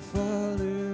Follow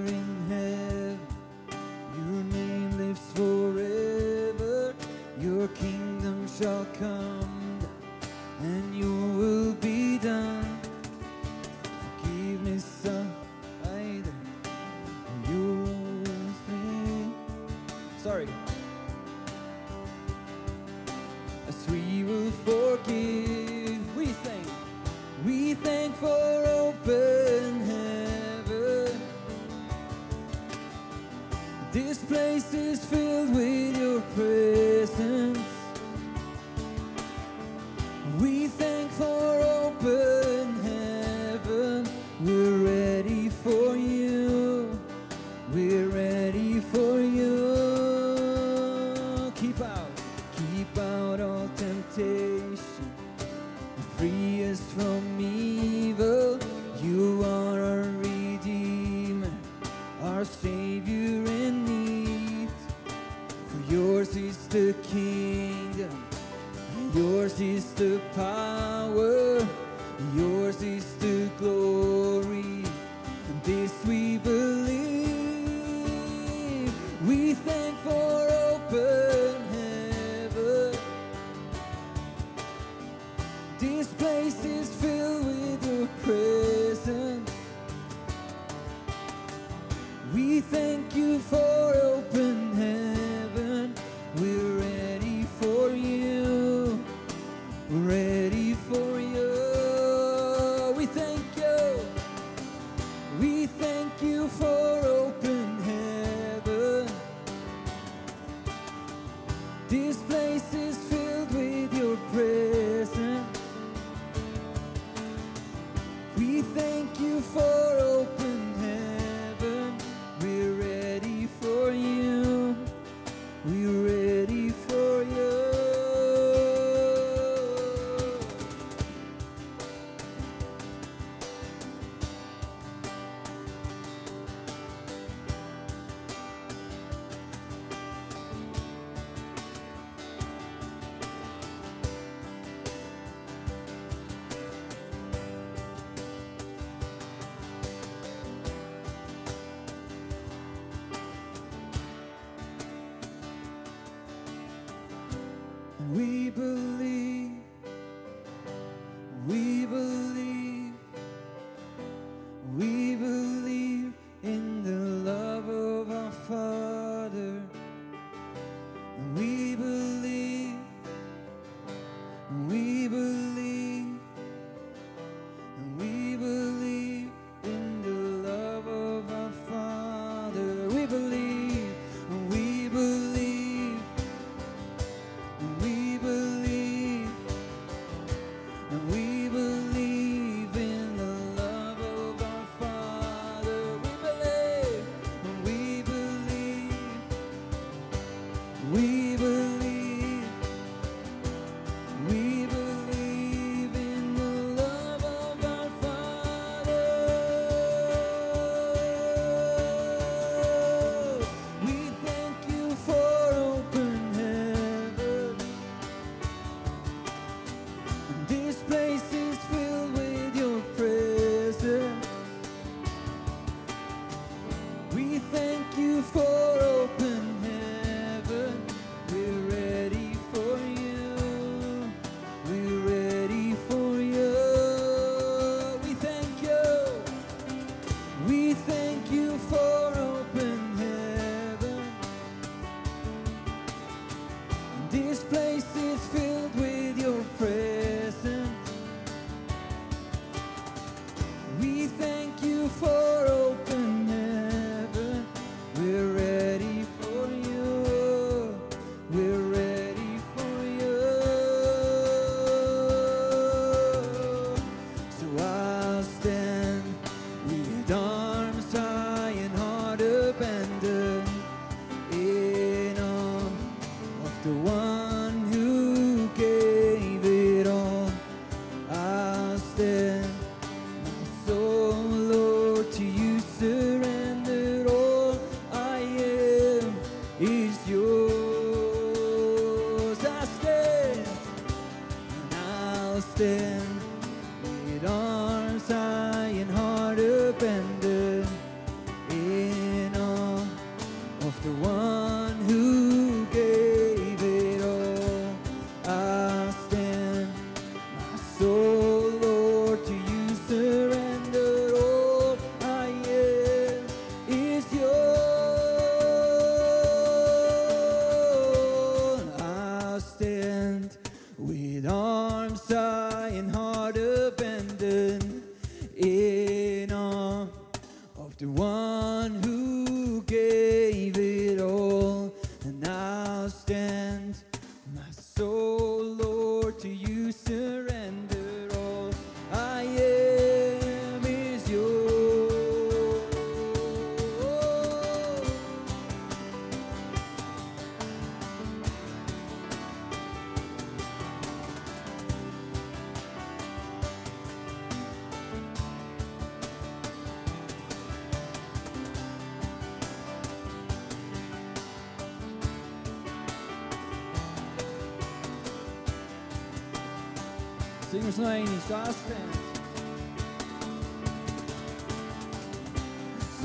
Savior in need. For yours is the kingdom, and yours is the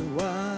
the one.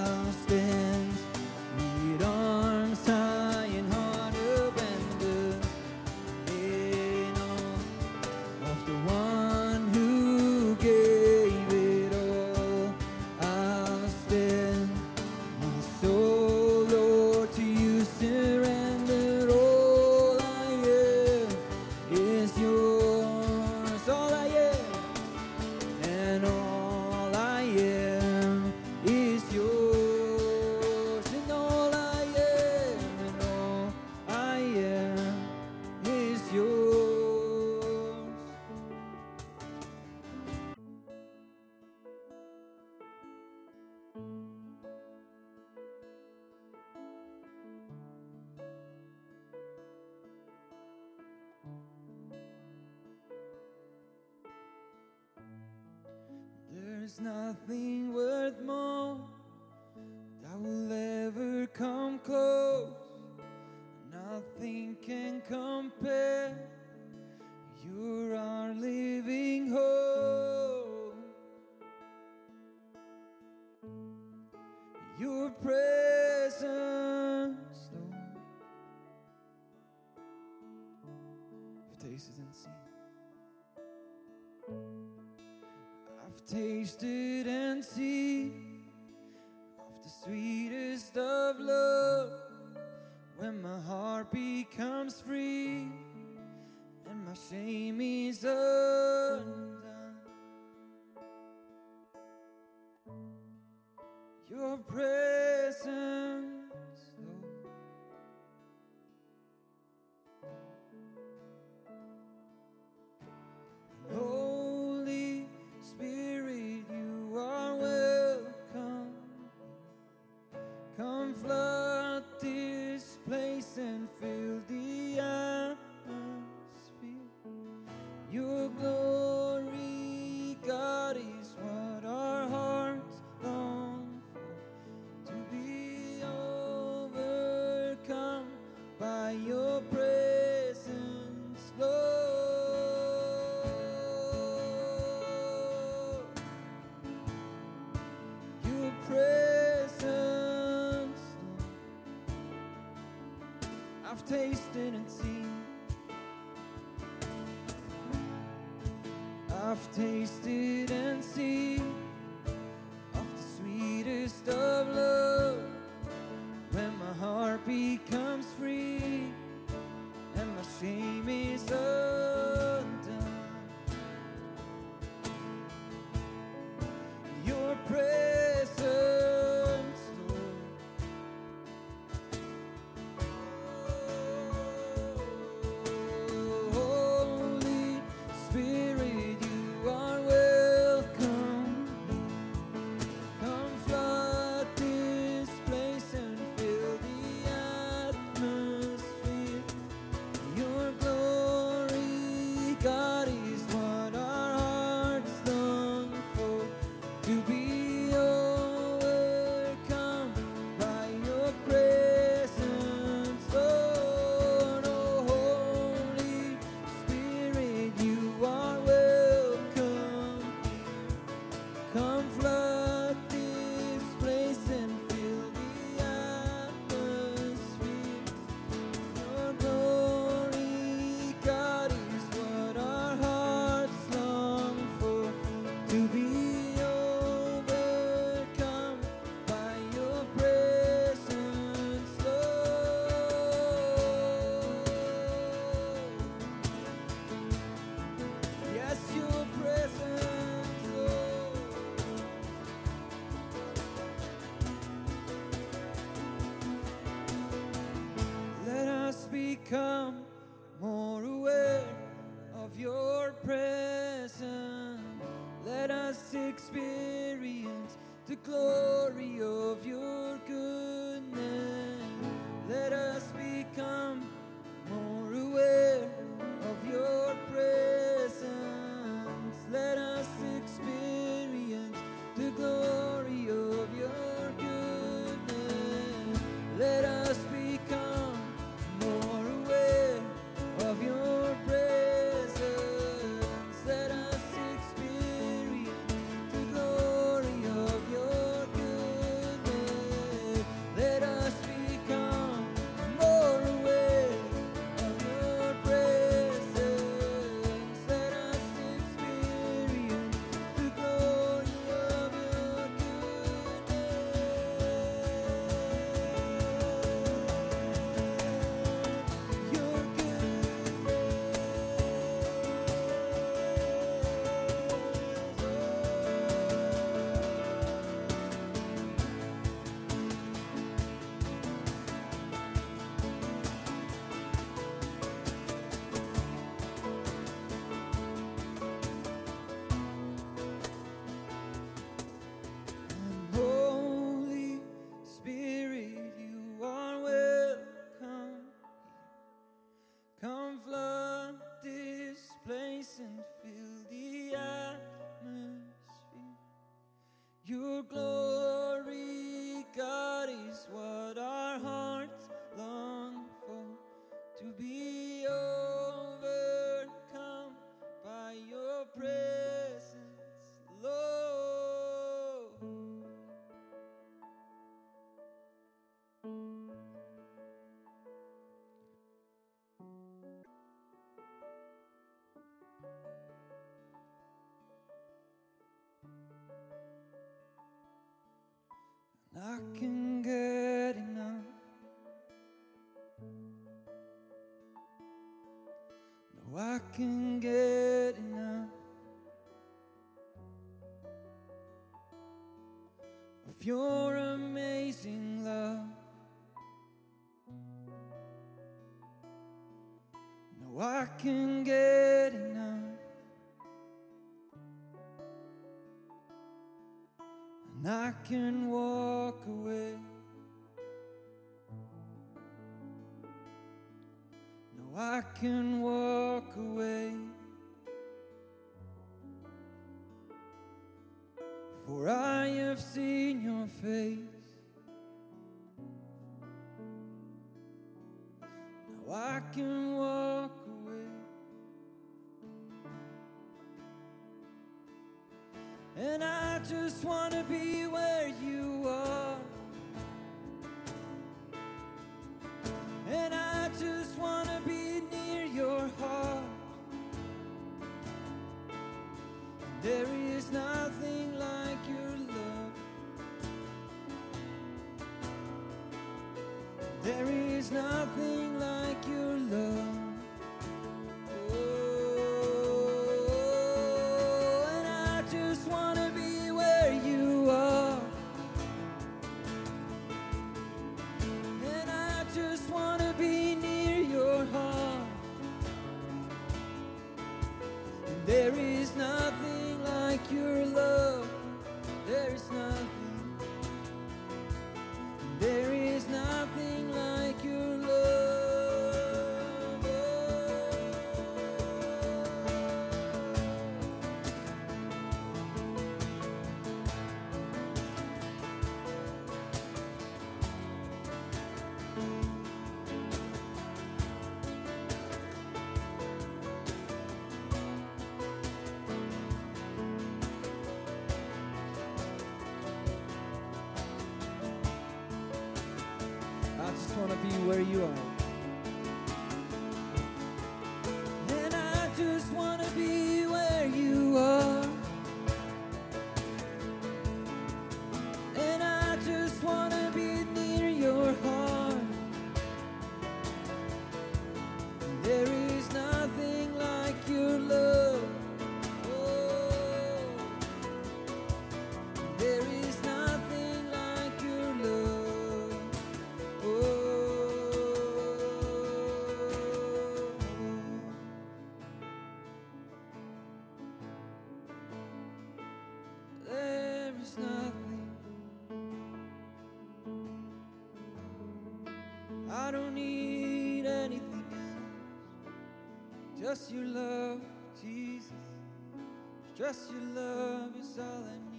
There's nothing worth more that will ever come close. your presence. I've tasted and seen. I've tasted and seen. become more aware of your presence. Let us experience the glory of your. your glory. Oh, I can get enough. And I can walk away. No, I can walk away. For I have seen your face. I can walk. And I just want to be where you are. And I just want to be near your heart. There is nothing like your love. There is nothing like your love. want to be where you are. I don't need anything else, just your love, Jesus. Just your love is all I need.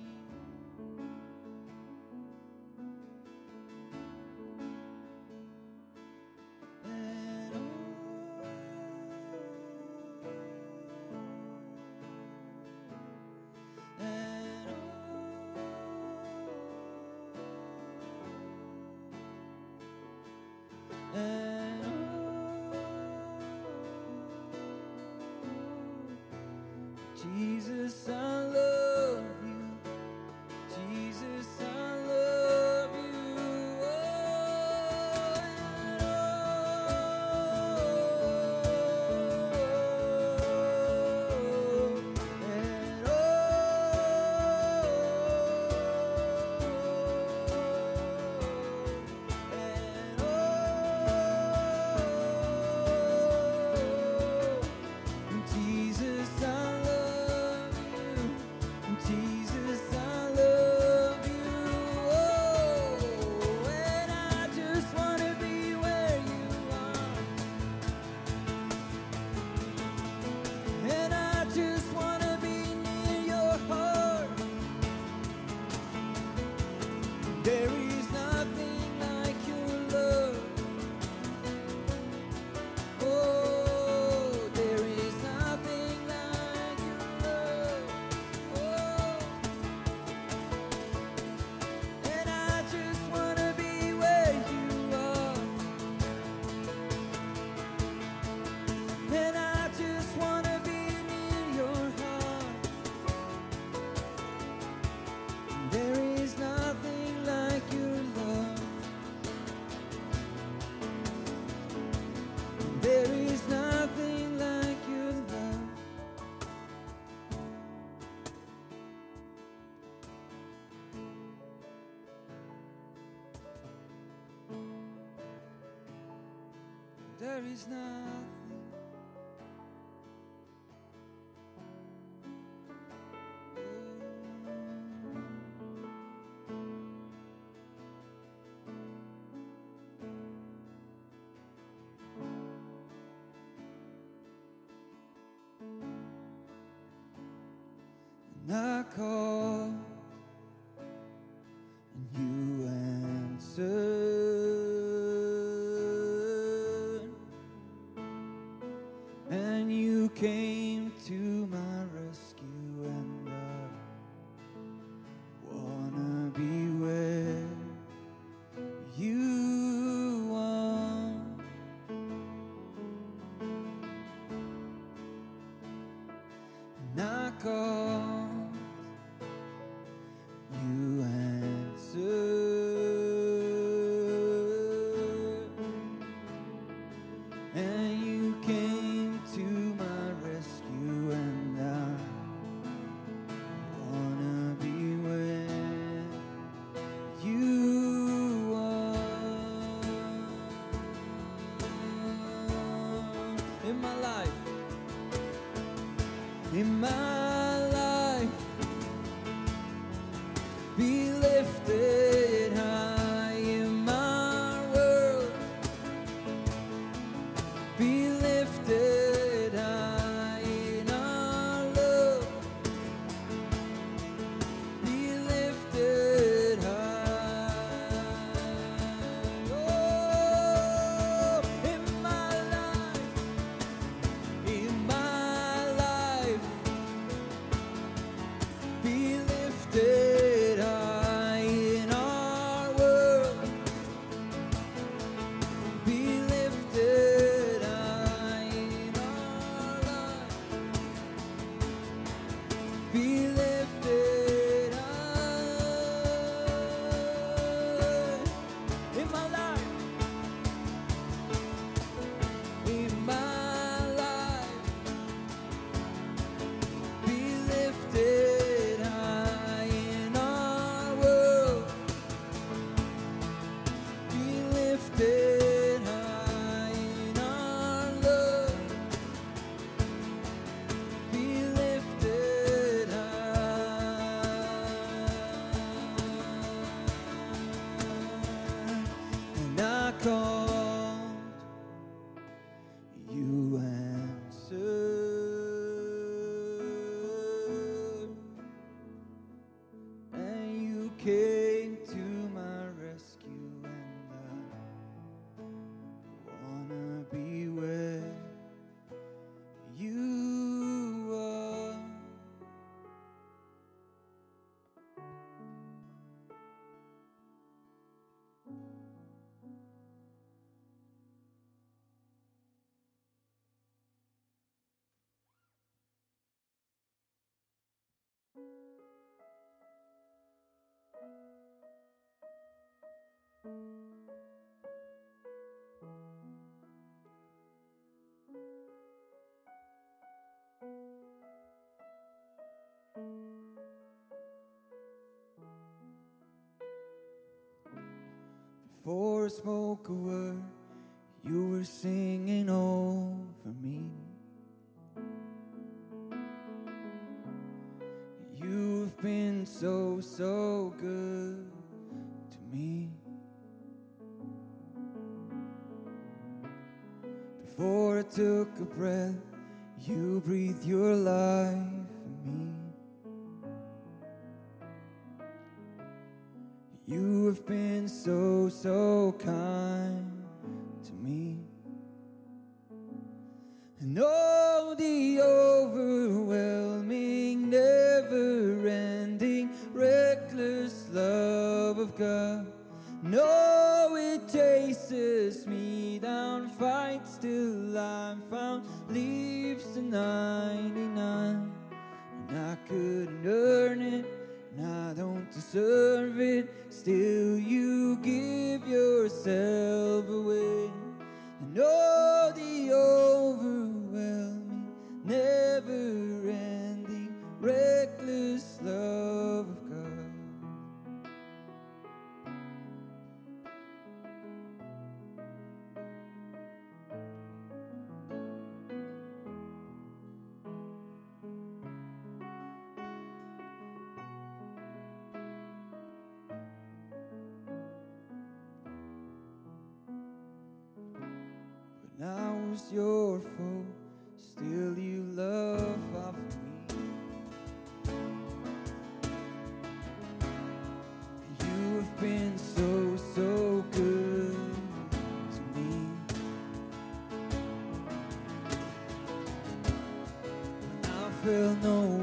is nothing. I call. came. más. I spoke a word, you were singing over me. You've been so, so good to me. Before I took a breath, you breathed your life have been so, so kind to me. And oh, the overwhelming, never ending, reckless love of God. No, it chases me down, fights till I'm found, leaves the 99. And I couldn't earn it, and I don't deserve it. Still, you give yourself away. And all the overwhelming, never When your foe, still you love of me. You have been so, so good to me. When I felt no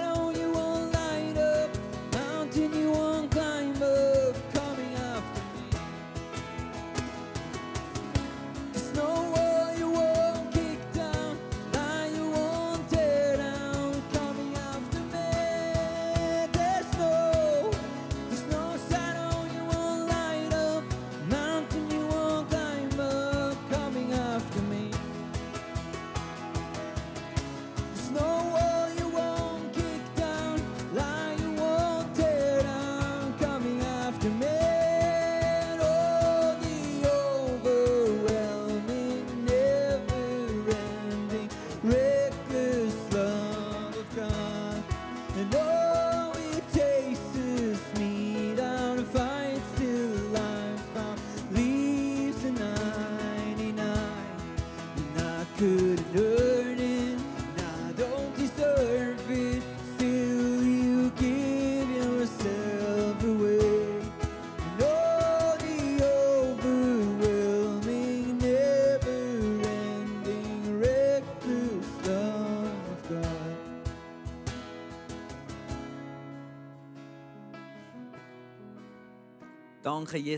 Jesus.